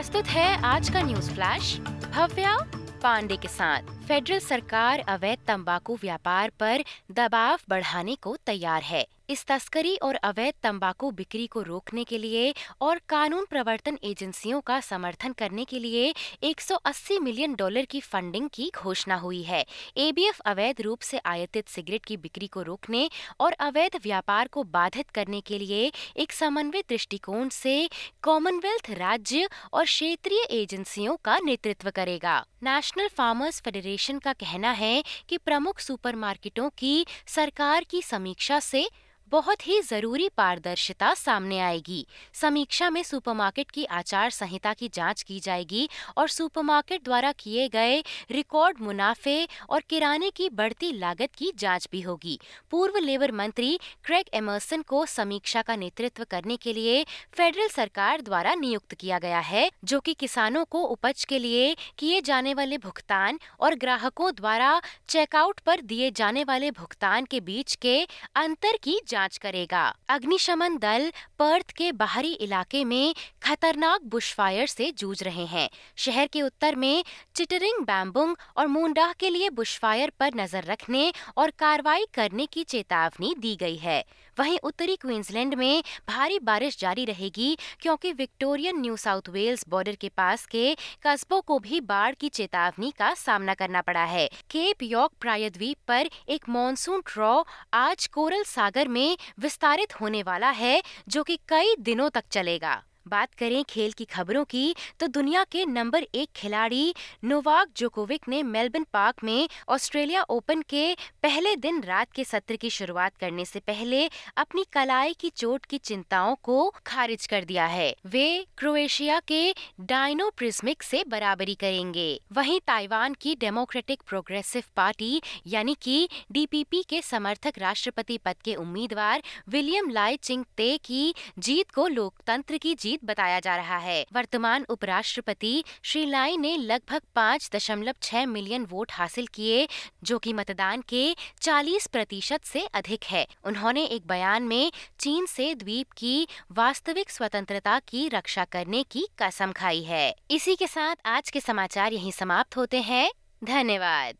प्रस्तुत है आज का न्यूज़ फ्लैश भव्या पांडे के साथ। फेडरल सरकार अवैध तंबाकू व्यापार पर दबाव बढ़ाने को तैयार है। इस तस्करी और अवैध तंबाकू बिक्री को रोकने के लिए और कानून प्रवर्तन एजेंसियों का समर्थन करने के लिए 180 मिलियन डॉलर की फंडिंग की घोषणा हुई है। एबीएफ अवैध रूप से आयातित सिगरेट की बिक्री को रोकने और अवैध व्यापार को बाधित करने के लिए एक समन्वित दृष्टिकोण से कॉमनवेल्थ राज्य और क्षेत्रीय एजेंसियों का नेतृत्व करेगा। नेशनल फार्मर्स फेडरेशन का कहना है कि प्रमुख सुपरमार्केटों की सरकार की समीक्षा से बहुत ही ज़रूरी पारदर्शिता सामने आएगी। समीक्षा में सुपरमार्केट की आचार संहिता की जाँच की जाएगी और सुपरमार्केट द्वारा किए गए रिकॉर्ड मुनाफे और किराने की बढ़ती लागत की जाँच भी होगी। पूर्व लेबर मंत्री क्रेग एमर्सन को समीक्षा का नेतृत्व करने के लिए फेडरल सरकार द्वारा नियुक्त किया गया है, जो कि किसानों को उपज के लिए किए जाने वाले भुगतान और ग्राहकों द्वारा चेकआउट पर दिए जाने वाले भुगतान के बीच के अंतर की जाँच जाँच करेगा। अग्निशमन दल पर्थ के बाहरी इलाके में खतरनाक बुशफायर से जूझ रहे हैं। शहर के उत्तर में चिटरिंग बैम्बुंग और मुंडाह के लिए बुशफायर पर नज़र रखने और कार्रवाई करने की चेतावनी दी गई है। वहीं उत्तरी क्वींसलैंड में भारी बारिश जारी रहेगी क्योंकि Victorian, New South Wales border के पास के कस्बों को भी बाढ़ की चेतावनी का सामना करना पड़ा है। केप यॉर्क प्रायद्वीप पर एक मानसून ट्रॉ आज कोरल सागर में विस्तारित होने वाला है, जो कि कई दिनों तक चलेगा। बात करें खेल की खबरों की तो दुनिया के नंबर एक खिलाड़ी नोवाक जोकोविक ने मेलबर्न पार्क में ऑस्ट्रेलिया ओपन के पहले दिन रात के सत्र की शुरुआत करने से पहले अपनी कलाई की चोट की चिंताओं को खारिज कर दिया है। वे क्रोएशिया के डायनो प्रिस्मिक से बराबरी करेंगे। वहीं ताइवान की डेमोक्रेटिक प्रोग्रेसिव पार्टी, यानी कि डीपीपी के समर्थक राष्ट्रपति पद के उम्मीदवार विलियम लाई चिंग ते की जीत को लोकतंत्र की जीत जीत बताया जा रहा है। वर्तमान उपराष्ट्रपति श्री लाई ने लगभग पाँच दशमलव छह मिलियन वोट हासिल किए, जो कि मतदान के 40 प्रतिशत से अधिक है। उन्होंने एक बयान में चीन से द्वीप की वास्तविक स्वतंत्रता की रक्षा करने की कसम खाई है। इसी के साथ आज के समाचार यहीं समाप्त होते हैं। धन्यवाद।